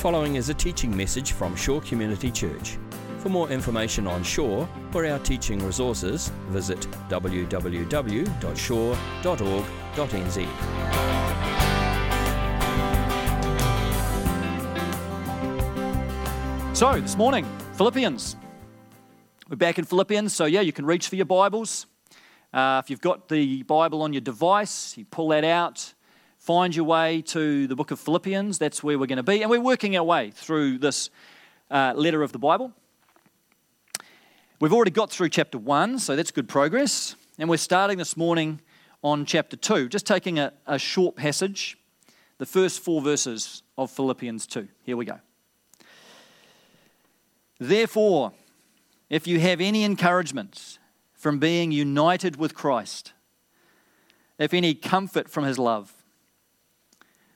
following is a teaching message from Shore Community Church. For more information on Shore or our teaching resources, visit www.shore.org.nz. So, this morning, Philippians. We're back in Philippians, so yeah, you can reach for your Bibles. Uh, if you've got the Bible on your device, you pull that out, find your way to the book of Philippians. That's where we're going to be. And we're working our way through this uh, letter of the Bible. We've already got through chapter 1, so that's good progress. And we're starting this morning on chapter 2, just taking a, a short passage, the first four verses of Philippians 2. Here we go. Therefore, if you have any encouragement from being united with Christ, if any comfort from his love,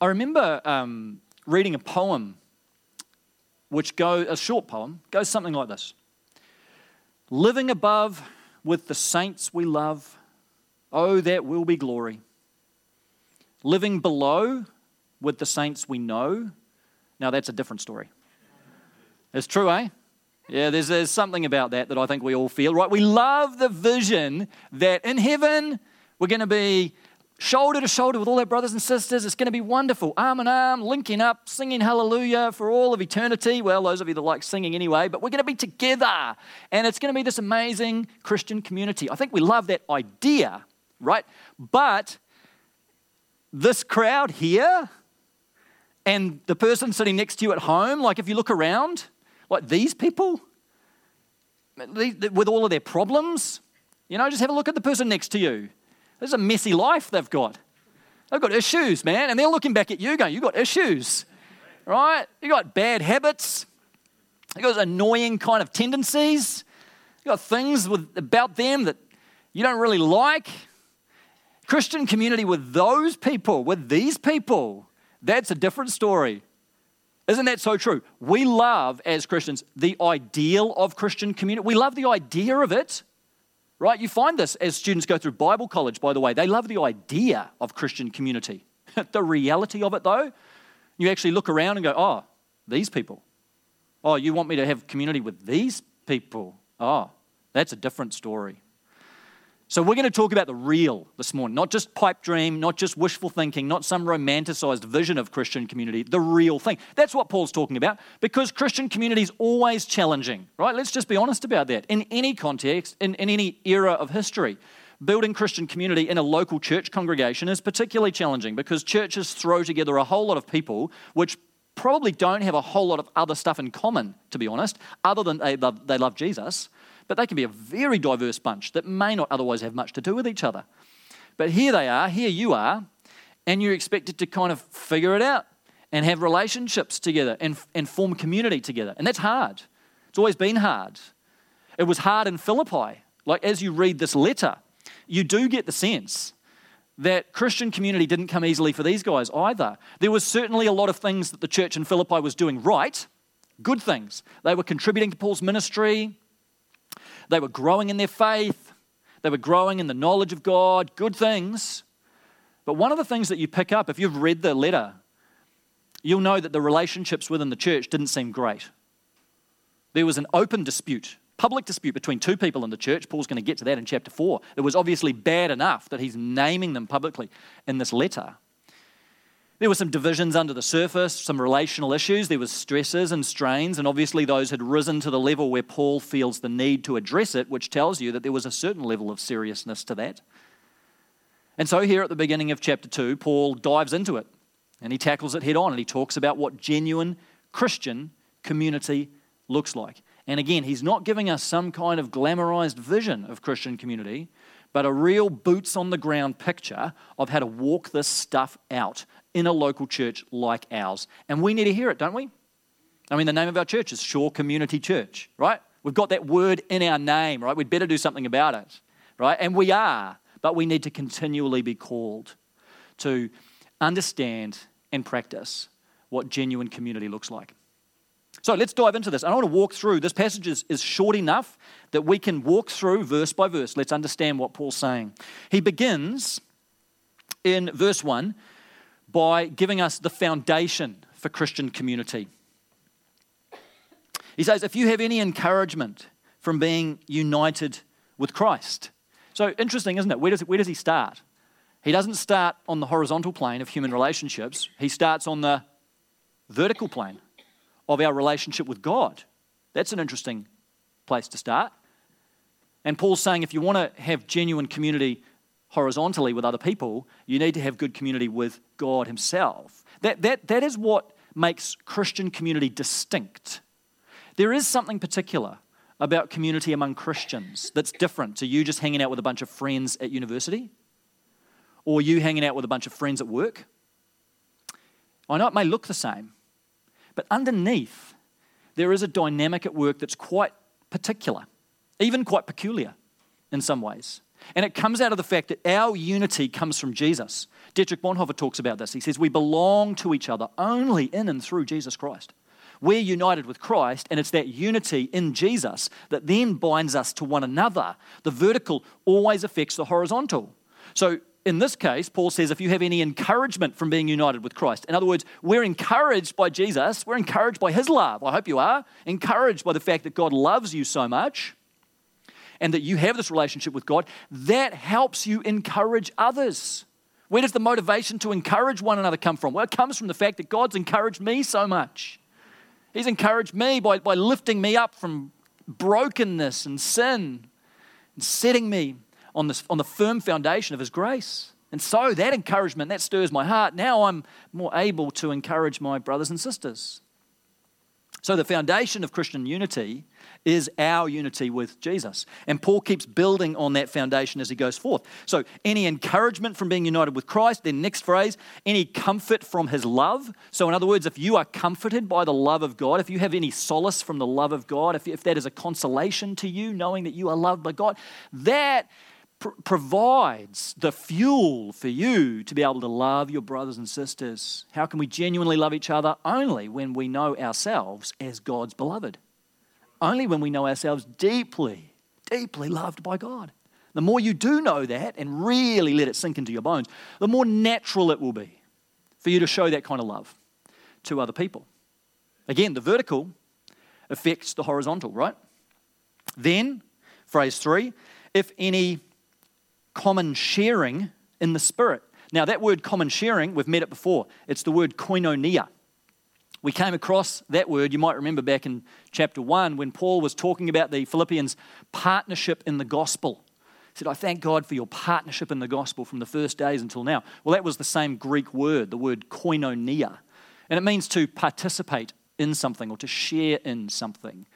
I remember um, reading a poem, which goes, a short poem, goes something like this Living above with the saints we love, oh, that will be glory living below with the saints we know. Now, that's a different story. It's true, eh? Yeah, there's, there's something about that that I think we all feel, right? We love the vision that in heaven we're going to be shoulder to shoulder with all our brothers and sisters. It's going to be wonderful, arm in arm, linking up, singing hallelujah for all of eternity. Well, those of you that like singing anyway, but we're going to be together. And it's going to be this amazing Christian community. I think we love that idea, right? But this crowd here and the person sitting next to you at home, like if you look around, like these people with all of their problems, you know, just have a look at the person next to you. There's a messy life they've got. They've got issues, man, and they're looking back at you going, You've got issues, right? You've got bad habits, you've got annoying kind of tendencies, you've got things with, about them that you don't really like. Christian community with those people, with these people, that's a different story. Isn't that so true? We love, as Christians, the ideal of Christian community. We love the idea of it, right? You find this as students go through Bible college, by the way. They love the idea of Christian community. the reality of it, though, you actually look around and go, oh, these people. Oh, you want me to have community with these people? Oh, that's a different story. So, we're going to talk about the real this morning, not just pipe dream, not just wishful thinking, not some romanticized vision of Christian community, the real thing. That's what Paul's talking about because Christian community is always challenging, right? Let's just be honest about that. In any context, in, in any era of history, building Christian community in a local church congregation is particularly challenging because churches throw together a whole lot of people which probably don't have a whole lot of other stuff in common, to be honest, other than they love, they love Jesus but they can be a very diverse bunch that may not otherwise have much to do with each other. But here they are, here you are, and you're expected to kind of figure it out and have relationships together and, and form community together. And that's hard. It's always been hard. It was hard in Philippi. Like, as you read this letter, you do get the sense that Christian community didn't come easily for these guys either. There was certainly a lot of things that the church in Philippi was doing right, good things. They were contributing to Paul's ministry, they were growing in their faith, they were growing in the knowledge of God, good things. But one of the things that you pick up, if you've read the letter, you'll know that the relationships within the church didn't seem great. There was an open dispute, public dispute between two people in the church. Paul's going to get to that in chapter 4. It was obviously bad enough that he's naming them publicly in this letter. There were some divisions under the surface, some relational issues. There was stresses and strains, and obviously those had risen to the level where Paul feels the need to address it, which tells you that there was a certain level of seriousness to that. And so here at the beginning of chapter 2, Paul dives into it and he tackles it head on and he talks about what genuine Christian community looks like. And again, he's not giving us some kind of glamorized vision of Christian community, but a real boots on the ground picture of how to walk this stuff out in a local church like ours. And we need to hear it, don't we? I mean, the name of our church is Shore Community Church, right? We've got that word in our name, right? We'd better do something about it, right? And we are, but we need to continually be called to understand and practice what genuine community looks like. So let's dive into this. I want to walk through. This passage is, is short enough that we can walk through verse by verse. Let's understand what Paul's saying. He begins in verse 1 by giving us the foundation for Christian community. He says, If you have any encouragement from being united with Christ. So interesting, isn't it? Where does, where does he start? He doesn't start on the horizontal plane of human relationships, he starts on the vertical plane of our relationship with God. That's an interesting place to start. And Paul's saying if you want to have genuine community horizontally with other people, you need to have good community with God Himself. That, that, that is what makes Christian community distinct. There is something particular about community among Christians that's different to you just hanging out with a bunch of friends at university or you hanging out with a bunch of friends at work. I know it may look the same, but underneath, there is a dynamic at work that's quite particular, even quite peculiar in some ways. And it comes out of the fact that our unity comes from Jesus. Dietrich Bonhoeffer talks about this. He says, We belong to each other only in and through Jesus Christ. We're united with Christ, and it's that unity in Jesus that then binds us to one another. The vertical always affects the horizontal. So in this case, Paul says, if you have any encouragement from being united with Christ, in other words, we're encouraged by Jesus, we're encouraged by his love. I hope you are. Encouraged by the fact that God loves you so much and that you have this relationship with God, that helps you encourage others. Where does the motivation to encourage one another come from? Well, it comes from the fact that God's encouraged me so much. He's encouraged me by, by lifting me up from brokenness and sin and setting me on, this, on the firm foundation of His grace. And so that encouragement, that stirs my heart. Now I'm more able to encourage my brothers and sisters. So the foundation of Christian unity is our unity with Jesus. And Paul keeps building on that foundation as he goes forth. So, any encouragement from being united with Christ, then next phrase, any comfort from his love. So, in other words, if you are comforted by the love of God, if you have any solace from the love of God, if, if that is a consolation to you, knowing that you are loved by God, that pr- provides the fuel for you to be able to love your brothers and sisters. How can we genuinely love each other? Only when we know ourselves as God's beloved. Only when we know ourselves deeply, deeply loved by God. The more you do know that and really let it sink into your bones, the more natural it will be for you to show that kind of love to other people. Again, the vertical affects the horizontal, right? Then, phrase three, if any common sharing in the Spirit. Now, that word common sharing, we've met it before. It's the word koinonia. We came across that word, you might remember back in chapter 1 when Paul was talking about the Philippians' partnership in the gospel. He said, I thank God for your partnership in the gospel from the first days until now. Well, that was the same Greek word, the word koinonia. And it means to participate in something or to share in something.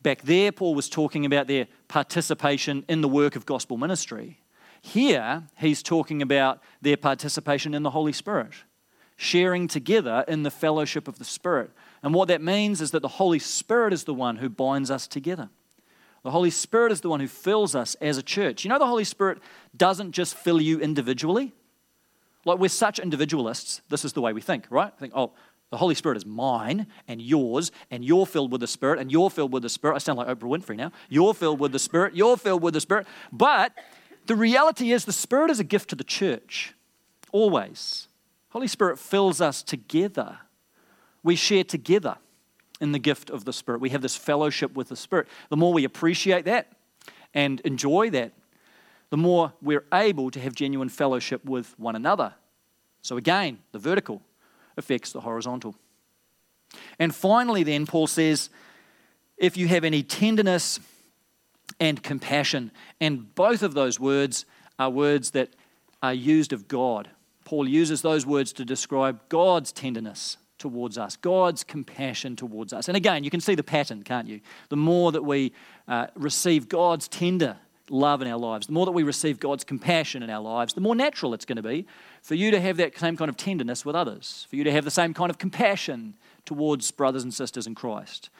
Back there, Paul was talking about their participation in the work of gospel ministry. Here, he's talking about their participation in the Holy Spirit, sharing together in the fellowship of the Spirit. And what that means is that the Holy Spirit is the one who binds us together. The Holy Spirit is the one who fills us as a church. You know, the Holy Spirit doesn't just fill you individually. Like, we're such individualists, this is the way we think, right? I think, oh, the Holy Spirit is mine and yours, and you're filled with the Spirit, and you're filled with the Spirit. I sound like Oprah Winfrey now. You're filled with the Spirit, you're filled with the Spirit. But the reality is, the Spirit is a gift to the church, always. Holy Spirit fills us together. We share together in the gift of the Spirit. We have this fellowship with the Spirit. The more we appreciate that and enjoy that, the more we're able to have genuine fellowship with one another. So, again, the vertical affects the horizontal. And finally, then, Paul says, if you have any tenderness and compassion. And both of those words are words that are used of God. Paul uses those words to describe God's tenderness towards us, God's compassion towards us. And again, you can see the pattern, can't you? The more that we uh, receive God's tender love in our lives, the more that we receive God's compassion in our lives, the more natural it's going to be for you to have that same kind of tenderness with others, for you to have the same kind of compassion towards brothers and sisters in Christ.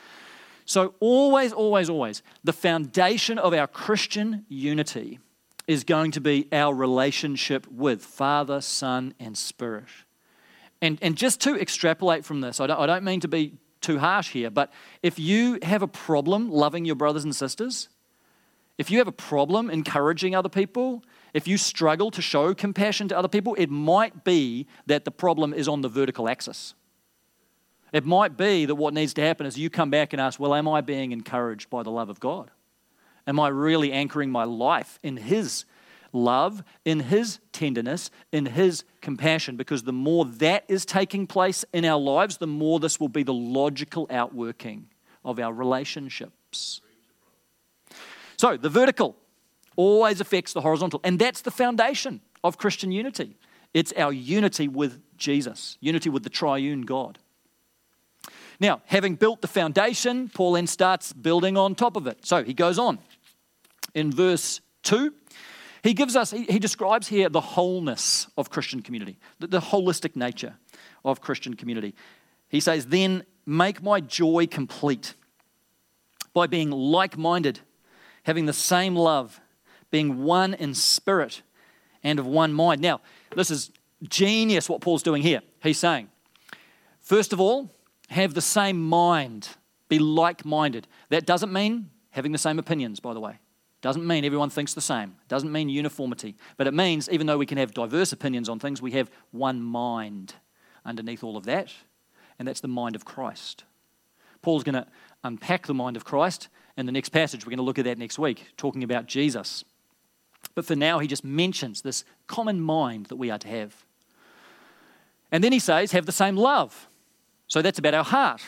So, always, always, always, the foundation of our Christian unity is going to be our relationship with Father, Son, and Spirit. And, and just to extrapolate from this, I don't, I don't mean to be too harsh here, but if you have a problem loving your brothers and sisters, if you have a problem encouraging other people, if you struggle to show compassion to other people, it might be that the problem is on the vertical axis. It might be that what needs to happen is you come back and ask, Well, am I being encouraged by the love of God? Am I really anchoring my life in His love, in His tenderness, in His compassion? Because the more that is taking place in our lives, the more this will be the logical outworking of our relationships. So, the vertical always affects the horizontal, and that's the foundation of Christian unity. It's our unity with Jesus, unity with the triune God. Now, having built the foundation, Paul then starts building on top of it. So he goes on. In verse 2, he gives us, he, he describes here the wholeness of Christian community, the, the holistic nature of Christian community. He says, Then make my joy complete by being like minded having the same love, being one in spirit and of one mind. Now, this is genius what Paul's doing here. He's saying, first of all, have the same mind, be like minded. That doesn't mean having the same opinions, by the way. Doesn't mean everyone thinks the same. Doesn't mean uniformity. But it means even though we can have diverse opinions on things, we have one mind underneath all of that, and that's the mind of Christ. Paul's going to unpack the mind of Christ in the next passage. We're going to look at that next week, talking about Jesus. But for now, he just mentions this common mind that we are to have. And then he says, have the same love. So that's about our heart.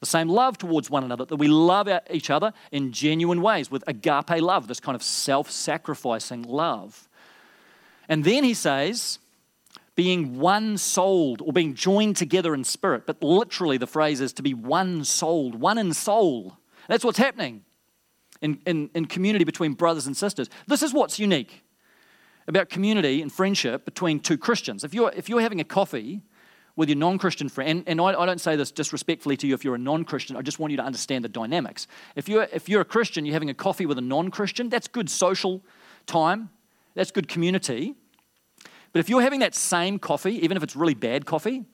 The same love towards one another, that we love each other in genuine ways with agape love, this kind of self sacrificing love. And then he says, being one souled or being joined together in spirit. But literally, the phrase is to be one souled, one in soul. That's what's happening in, in, in community between brothers and sisters. This is what's unique about community and friendship between two Christians. If you're, if you're having a coffee with your non Christian friend, and, and I, I, don't say this disrespectfully to you if you're a non Christian, I just want you to understand the dynamics. If you're, if you're a Christian, you're having a coffee with a non Christian, that's good social time, that's good community. But if you're having that same coffee, even if it's really bad coffee,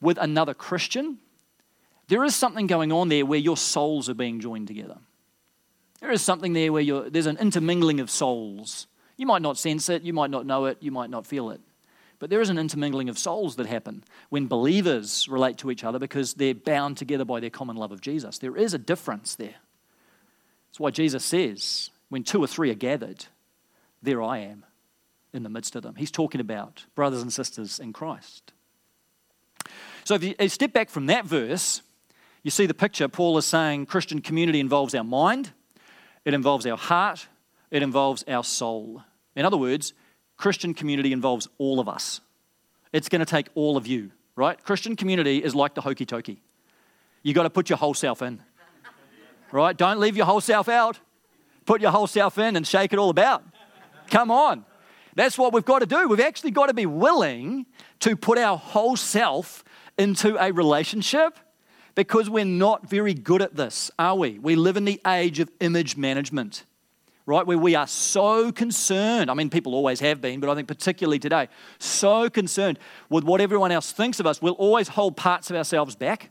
with another Christian, there is something going on there where your souls are being joined together. There is something there where there's an intermingling of souls. You might not sense it, you might not know it, you might not feel it. But there is an intermingling of souls that happen when believers relate to each other because they're bound together by their common love of Jesus. There is a difference there. That's why Jesus says, when two or three are gathered, there I am in the midst of them. He's talking about brothers and sisters in Christ. So if you step back from that verse, you see the picture. Paul is saying Christian community involves our mind, it involves our heart, it involves our soul. In other words, Christian community involves all of us. It's going to take all of you, right? Christian community is like the hokey tokey. You've got to put your whole self in, right? Don't leave your whole self out. Put your whole self in and shake it all about. Come on. That's what we've got to do. We've actually got to be willing to put our whole self into a relationship because we're not very good at this, are we? We live in the age of image management, right? Where we are so concerned. I mean, people always have been, but I think particularly today, so concerned with what everyone else thinks of us. We'll always hold parts of ourselves back.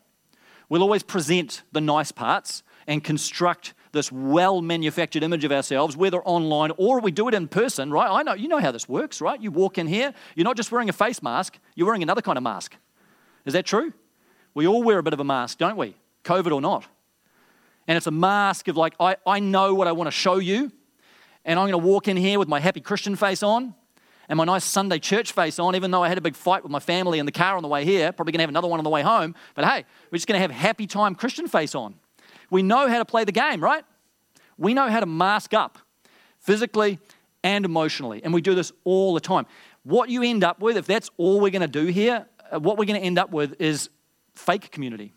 We'll always present the nice parts and construct this well manufactured image of ourselves, whether online or we do it in person, right? I know, you know how this works, right? You walk in here, you're not just wearing a face mask, you're wearing another kind of mask. Is that true? We all wear a bit of a mask, don't we? COVID or not. And it's a mask of like, I, I know what I want to show you, and I'm going to walk in here with my happy Christian face on and my nice Sunday church face on, even though I had a big fight with my family in the car on the way here. Probably going to have another one on the way home. But hey, we're just going to have happy time Christian face on. We know how to play the game, right? We know how to mask up physically and emotionally. And we do this all the time. What you end up with, if that's all we're going to do here, uh, what we're going to end up with is fake community.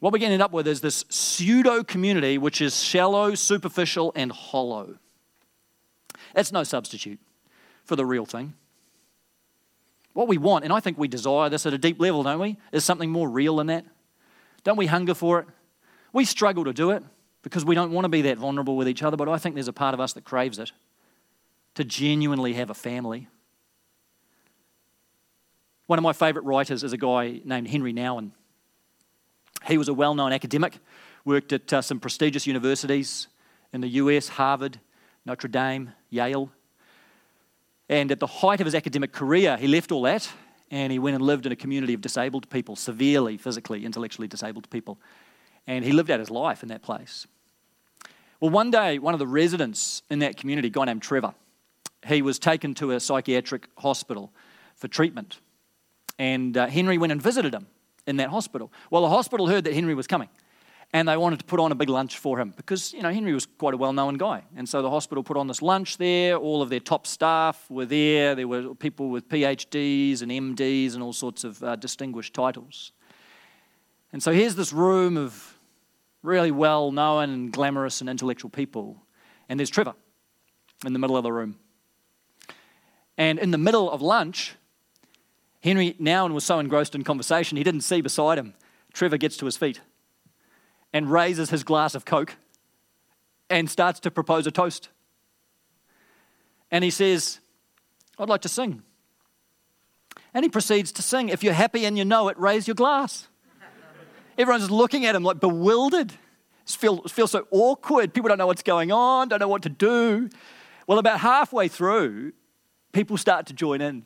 What to end up with is this pseudo community, which is shallow, superficial, and hollow. That's no substitute for the real thing. What we want, and I think we desire this at a deep level, don't we? Is something more real than that. Don't we hunger for it? We struggle to do it because we don't want to be that vulnerable with each other, but I think there's a part of us that craves it to genuinely have a family. One of my favourite writers is a guy named Henri Nouwen. He was a well known academic, worked at uh, some prestigious universities in the US Harvard, Notre Dame, Yale. And at the height of his academic career, he left all that and he went and lived in a community of disabled people, severely physically, intellectually disabled people. And he lived out his life in that place. Well, one day, one of the residents in that community, a guy named Trevor, he was taken to a psychiatric hospital for treatment. And uh, Henri went and visited him in that hospital. Well, the hospital heard that Henri was coming and they wanted to put on a big lunch for him because, you know, Henri was quite a well known guy. And so the hospital put on this lunch there. All of their top staff were there. There were people with PhDs and MDs and all sorts of uh, distinguished titles. And so here's this room of really well known and glamorous and intellectual people. And there's Trevor in the middle of the room. And in the middle of lunch, Henri Nouwen was so engrossed in conversation, he didn't see beside him. Trevor gets to his feet and raises his glass of Coke and starts to propose a toast. And he says, I'd like to sing. And he proceeds to sing. If you're happy and you know it, raise your glass. Everyone's looking at him like bewildered. Feels, feels so awkward. People don't know what's going on, don't know what to do. Well, about halfway through, people start to join in,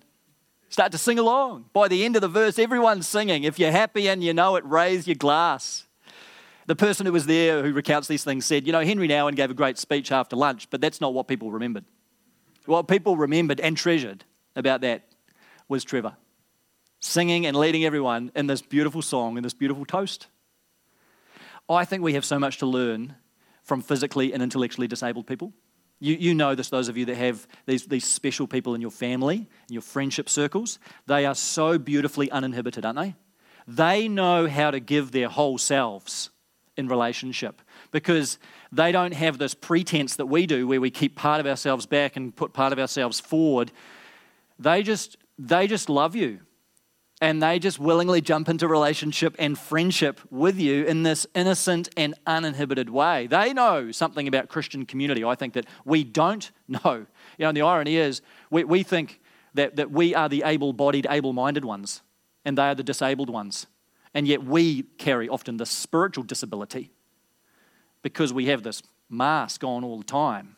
start to sing along. By the end of the verse, everyone's singing. If you're happy and you know it, raise your glass. The person who was there who recounts these things said, You know, Henri Nouwen gave a great speech after lunch, but that's not what people remembered. What people remembered and treasured about that was Trevor singing and leading everyone in this beautiful song and this beautiful toast. I think we have so much to learn from physically and intellectually disabled people. You, you know this, those of you that have these, these special people in your family, in your friendship circles. They are so beautifully uninhibited, aren't they? They know how to give their whole selves in relationship because they don't have this pretense that we do where we keep part of ourselves back and put part of ourselves forward. They just, they just love you and they just willingly jump into relationship and friendship with you in this innocent and uninhibited way. They know something about Christian community, I think, that we don't know. You know, and the irony is, we, we think that, that we are the able bodied, able minded ones, and they are the disabled ones. And yet we carry often the spiritual disability because we have this mask on all the time.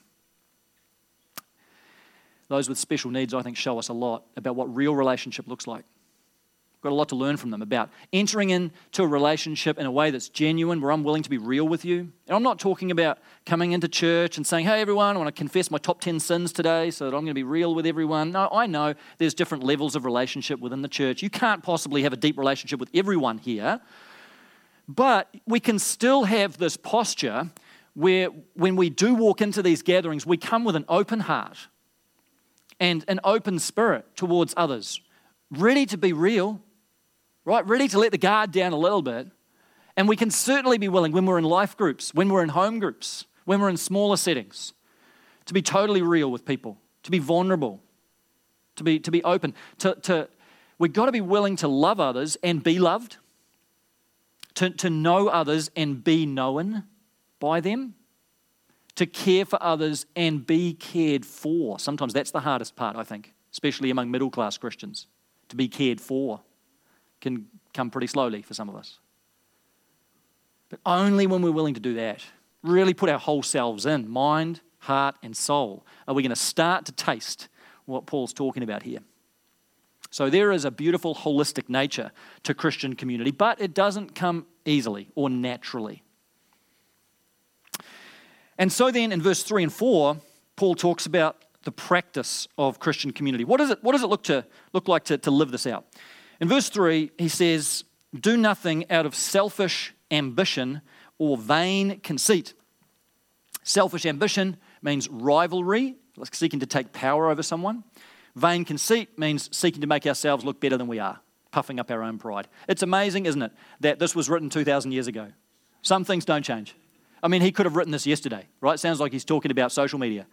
Those with special needs, I think, show us a lot about what real relationship looks like got a lot to learn from them about entering into a relationship in a way that's genuine, where I'm willing to be real with you. And I'm not talking about coming into church and saying, hey, everyone, I want to confess my top 10 sins today so that I'm going to be real with everyone. No, I know there's different levels of relationship within the church. You can't possibly have a deep relationship with everyone here. But we can still have this posture where when we do walk into these gatherings, we come with an open heart and an open spirit towards others, ready to be real, right? Ready to let the guard down a little bit. And we can certainly be willing when we're in life groups, when we're in home groups, when we're in smaller settings, to be totally real with people, to be vulnerable, to be, to be open. To, to, we've got to be willing to love others and be loved, to, to know others and be known by them, to care for others and be cared for. Sometimes that's the hardest part, I think, especially among middle class Christians, to be cared for can come pretty slowly for some of us. But only when we're willing to do that, really put our whole selves in mind, heart, and soul, are we going to start to taste what Paul's talking about here. So there is a beautiful holistic nature to Christian community, but it doesn't come easily or naturally. And so then in verse 3 and 4, Paul talks about the practice of Christian community. What does it, what does it look, to, look like to, to live this out? In verse 3, he says, Do nothing out of selfish ambition or vain conceit. Selfish ambition means rivalry, like seeking to take power over someone. Vain conceit means seeking to make ourselves look better than we are, puffing up our own pride. It's amazing, isn't it, that this was written 2,000 years ago. Some things don't change. I mean, he could have written this yesterday, right? Sounds like he's talking about social media.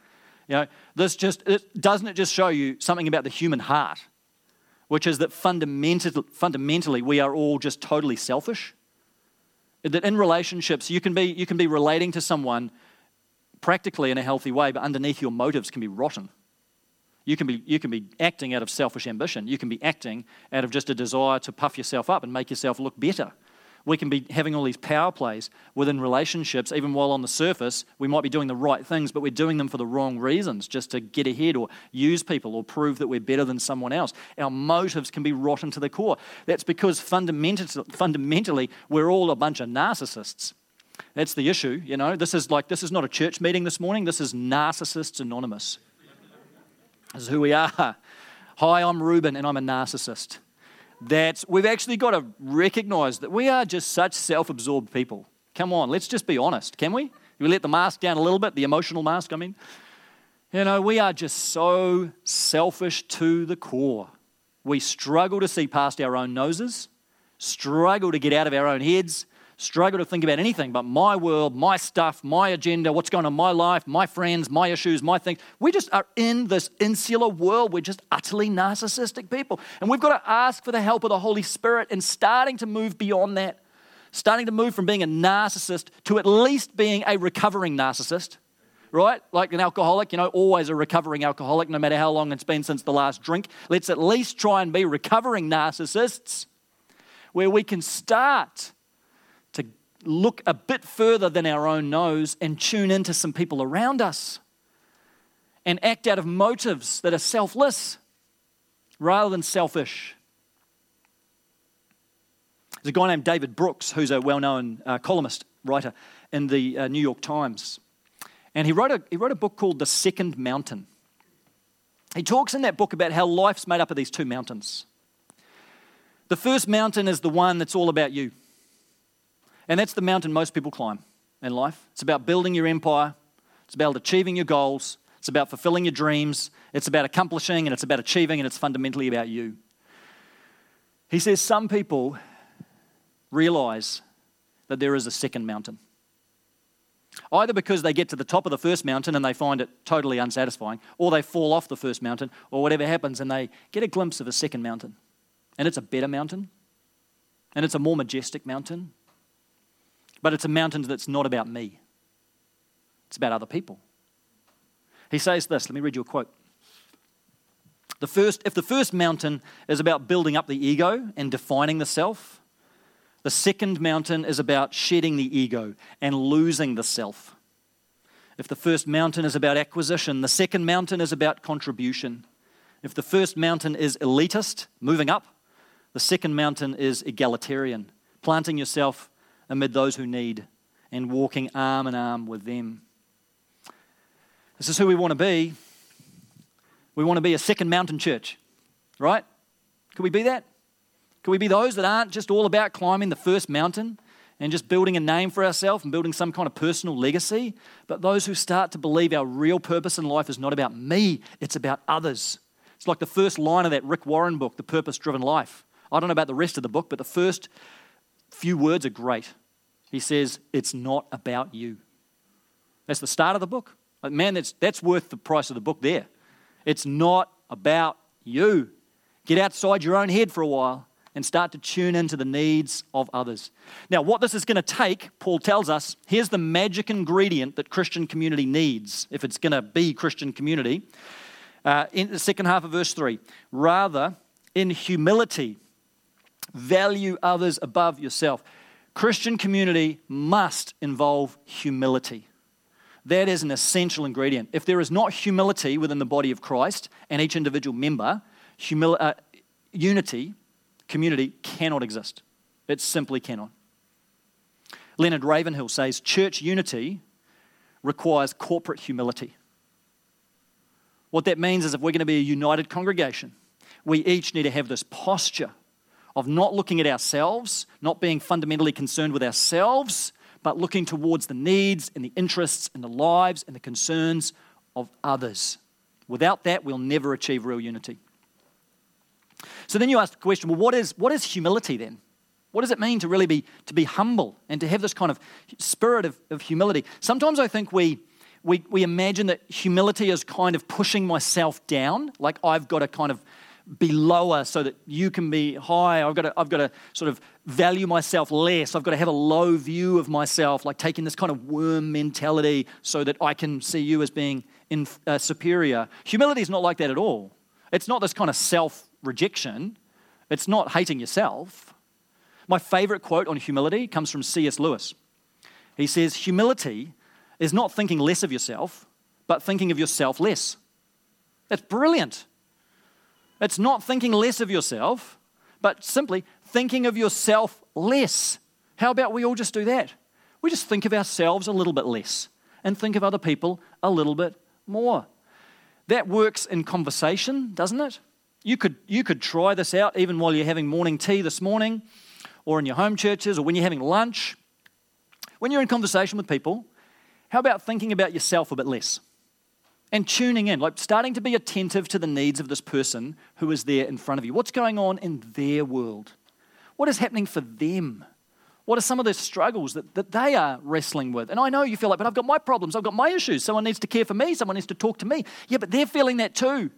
You know, this just it, doesn't it just show you something about the human heart, which is that fundamental, fundamentally we are all just totally selfish. That in relationships you can be you can be relating to someone practically in a healthy way, but underneath your motives can be rotten. You can be, you can be acting out of selfish ambition. You can be acting out of just a desire to puff yourself up and make yourself look better. We can be having all these power plays within relationships, even while on the surface we might be doing the right things, but we're doing them for the wrong reasons, just to get ahead or use people or prove that we're better than someone else. Our motives can be rotten to the core. That's because fundamentally, we're all a bunch of narcissists. That's the issue, you know. This is like this is not a church meeting this morning. This is Narcissists Anonymous. This is who we are. Hi, I'm Ruben and I'm a narcissist that we've actually got to recognize that we are just such self absorbed people. Come on, let's just be honest, can we? We let the mask down a little bit, the emotional mask, I mean. You know, we are just so selfish to the core. We struggle to see past our own noses, struggle to get out of our own heads, struggle to think about anything but my world, my stuff, my agenda, what's going on in my life, my friends, my issues, my things. We just are in this insular world. We're just utterly narcissistic people. And we've got to ask for the help of the Holy Spirit in starting to move beyond that, starting to move from being a narcissist to at least being a recovering narcissist. Right? Like an alcoholic, you know, always a recovering alcoholic, no matter how long it's been since the last drink. Let's at least try and be recovering narcissists where we can start look a bit further than our own nose and tune into some people around us and act out of motives that are selfless rather than selfish. There's a guy named David Brooks who's a well known uh, columnist, writer in the uh, New York Times. And he wrote, a, he wrote a book called The Second Mountain. He talks in that book about how life's made up of these two mountains. The first mountain is the one that's all about you. And that's the mountain most people climb in life. It's about building your empire, it's about achieving your goals, it's about fulfilling your dreams, it's about accomplishing, and it's about achieving, and it's fundamentally about you. He says some people realize that there is a second mountain. Either because they get to the top of the first mountain and they find it totally unsatisfying, or they fall off the first mountain, or whatever happens, and they get a glimpse of a second mountain. And it's a better mountain, and it's a more majestic mountain, but it's a mountain that's not about me, it's about other people. He says this, let me read you a quote. The first, if the first mountain is about building up the ego and defining the self, the second mountain is about shedding the ego and losing the self. If the first mountain is about acquisition, the second mountain is about contribution. If the first mountain is elitist, moving up, the second mountain is egalitarian, planting yourself amid those who need and walking arm in arm with them. This is who we want to be. We want to be a second mountain church, right? Could we be that? Could we be those that aren't just all about climbing the first mountain and just building a name for ourselves and building some kind of personal legacy, but those who start to believe our real purpose in life is not about me, it's about others. It's like the first line of that Rick Warren book, The Purpose Driven Life. I don't know about the rest of the book, but the first few words are great. He says, It's not about you. That's the start of the book. Man, that's, that's worth the price of the book there. It's not about you. Get outside your own head for a while and start to tune into the needs of others. Now, what this is going to take, Paul tells us, here's the magic ingredient that Christian community needs if it's going to be Christian community. Uh, in the second half of verse 3, rather, in humility, value others above yourself. Christian community must involve humility. That is an essential ingredient. If there is not humility within the body of Christ and each individual member, humil- uh, unity, community cannot exist. It simply cannot. Leonard Ravenhill says church unity requires corporate humility. What that means is if we're going to be a united congregation, we each need to have this posture of not looking at ourselves, not being fundamentally concerned with ourselves, but looking towards the needs and the interests and the lives and the concerns of others. Without that, we'll never achieve real unity. So then you ask the question well, what is, what is humility then? What does it mean to really be, to be humble and to have this kind of spirit of, of humility? Sometimes I think we, we, we imagine that humility is kind of pushing myself down, like I've got to kind of be lower so that you can be high. I've got, to, I've got to sort of value myself less. I've got to have a low view of myself, like taking this kind of worm mentality so that I can see you as being in, uh, superior. Humility is not like that at all. It's not this kind of self rejection, it's not hating yourself. My favorite quote on humility comes from C.S. Lewis. He says, Humility is not thinking less of yourself, but thinking of yourself less. That's brilliant. It's not thinking less of yourself, but simply thinking of yourself less. How about we all just do that? We just think of ourselves a little bit less and think of other people a little bit more. That works in conversation, doesn't it? You could, you could try this out even while you're having morning tea this morning, or in your home churches, or when you're having lunch. When you're in conversation with people, how about thinking about yourself a bit less? And tuning in, like starting to be attentive to the needs of this person who is there in front of you. What's going on in their world? What is happening for them? What are some of the struggles that, that they are wrestling with? And I know you feel like, but I've got my problems, I've got my issues. Someone needs to care for me, someone needs to talk to me. Yeah, but they're feeling that too.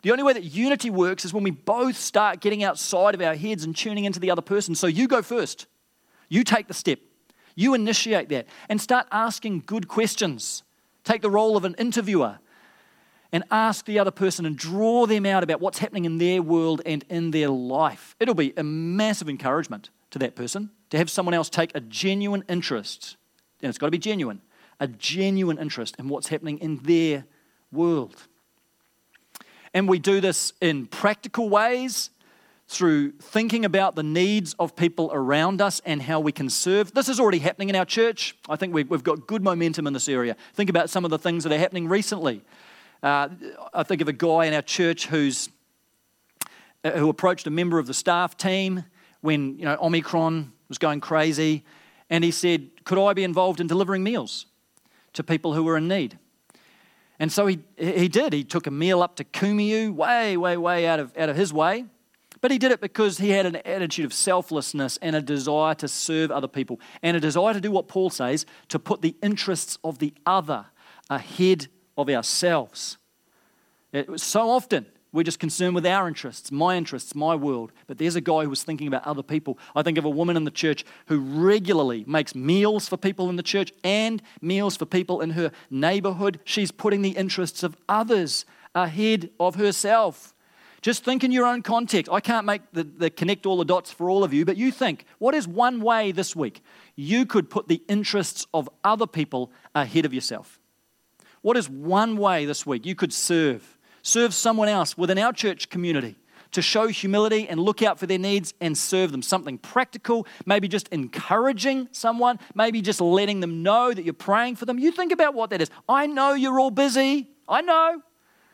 The only way that unity works is when we both start getting outside of our heads and tuning into the other person. So you go first. You take the step. You initiate that and start asking good questions. Take the role of an interviewer and ask the other person and draw them out about what's happening in their world and in their life. It'll be a massive encouragement to that person to have someone else take a genuine interest, and it's got to be genuine, a genuine interest in what's happening in their world. And we do this in practical ways through thinking about the needs of people around us and how we can serve. This is already happening in our church. I think we've got good momentum in this area. Think about some of the things that are happening recently. Uh, I think of a guy in our church who's uh, who approached a member of the staff team when you know Omicron was going crazy, and he said, "Could I be involved in delivering meals to people who were in need?" And so he he did. He took a meal up to Kumeu, way, way, way out of out of his way. But he did it because he had an attitude of selflessness and a desire to serve other people and a desire to do what Paul says to put the interests of the other ahead of ourselves. It, so often we're just concerned with our interests, my interests, my world. But there's a guy who was thinking about other people. I think of a woman in the church who regularly makes meals for people in the church and meals for people in her neighborhood. She's putting the interests of others ahead of herself. Just think in your own context. I can't make the, the connect all the dots for all of you, but you think, what is one way this week you could put the interests of other people ahead of yourself? What is one way this week you could serve? Serve someone else within our church community to show humility and look out for their needs and serve them. Something practical, maybe just encouraging someone, maybe just letting them know that you're praying for them. You think about what that is. I know you're all busy. I know.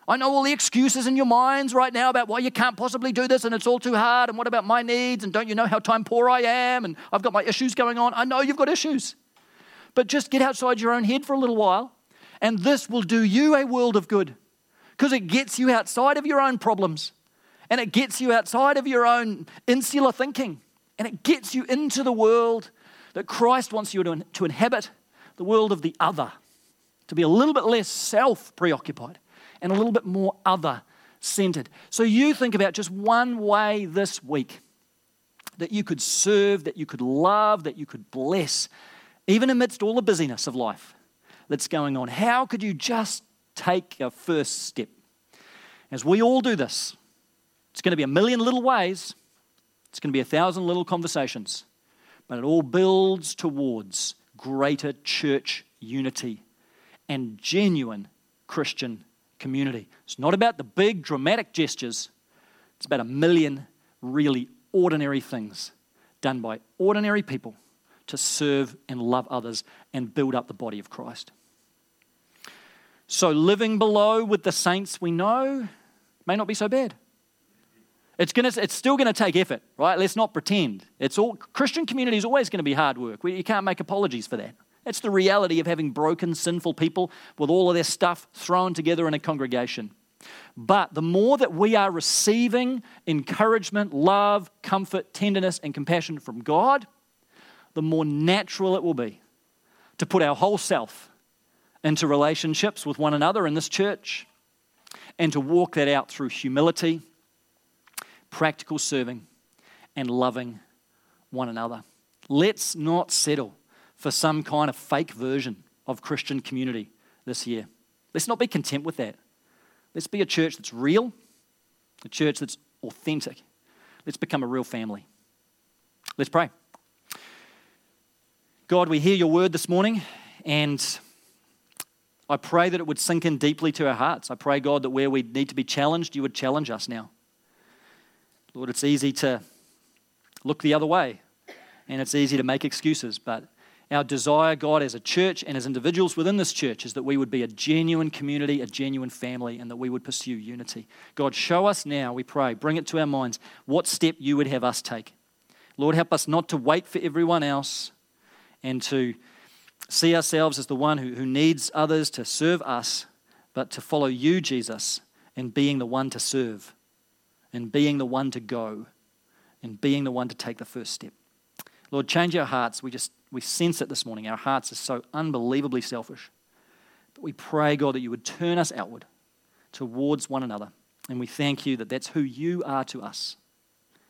I know all the excuses in your minds right now about why you can't possibly do this and it's all too hard and what about my needs and don't you know how time poor I am and I've got my issues going on. I know you've got issues. But just get outside your own head for a little while and this will do you a world of good because it gets you outside of your own problems and it gets you outside of your own insular thinking and it gets you into the world that Christ wants you to, to inhabit the world of the other, to be a little bit less self preoccupied and a little bit more other centered. So you think about just one way this week that you could serve, that you could love, that you could bless, even amidst all the busyness of life that's going on. How could you just take a first step? As we all do this, it's going to be a million little ways, it's going to be a thousand little conversations, but it all builds towards greater church unity and genuine Christian community. It's not about the big dramatic gestures, it's about a million really ordinary things done by ordinary people to serve and love others and build up the body of Christ. So living below with the saints we know may not be so bad. It's, gonna, it's still going to take effort, right? Let's not pretend. It's all, Christian community is always going to be hard work. You can't make apologies for that. That's the reality of having broken, sinful people with all of their stuff thrown together in a congregation. But the more that we are receiving encouragement, love, comfort, tenderness, and compassion from God, the more natural it will be to put our whole self into relationships with one another in this church and to walk that out through humility, practical serving, and loving one another. Let's not settle for some kind of fake version of Christian community this year. Let's not be content with that. Let's be a church that's real, a church that's authentic. Let's become a real family. Let's pray. God, we hear your word this morning, and I pray that it would sink in deeply to our hearts. I pray, God, that where we need to be challenged, you would challenge us now. Lord, it's easy to look the other way, and it's easy to make excuses, but our desire, God, as a church and as individuals within this church, is that we would be a genuine community, a genuine family, and that we would pursue unity. God, show us now, we pray, bring it to our minds, what step you would have us take. Lord, help us not to wait for everyone else and to see ourselves as the one who, who needs others to serve us, but to follow you, Jesus, in being the one to serve, in being the one to go, in being the one to take the first step. Lord, change our hearts. We just we sense it this morning. Our hearts are so unbelievably selfish. But we pray, God, that you would turn us outward towards one another. And we thank you that that's who you are to us.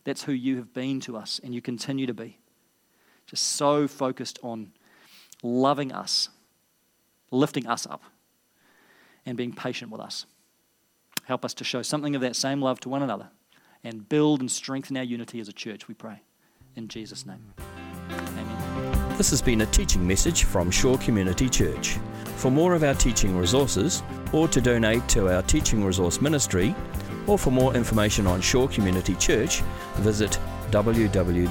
That's who you have been to us, and you continue to be. Just so focused on loving us, lifting us up, and being patient with us. Help us to show something of that same love to one another and build and strengthen our unity as a church, we pray. In Jesus' name. Amen. This has been a teaching message from Shore Community Church. For more of our teaching resources, or to donate to our teaching resource ministry, or for more information on Shore Community Church, visit www.shore.org.nz.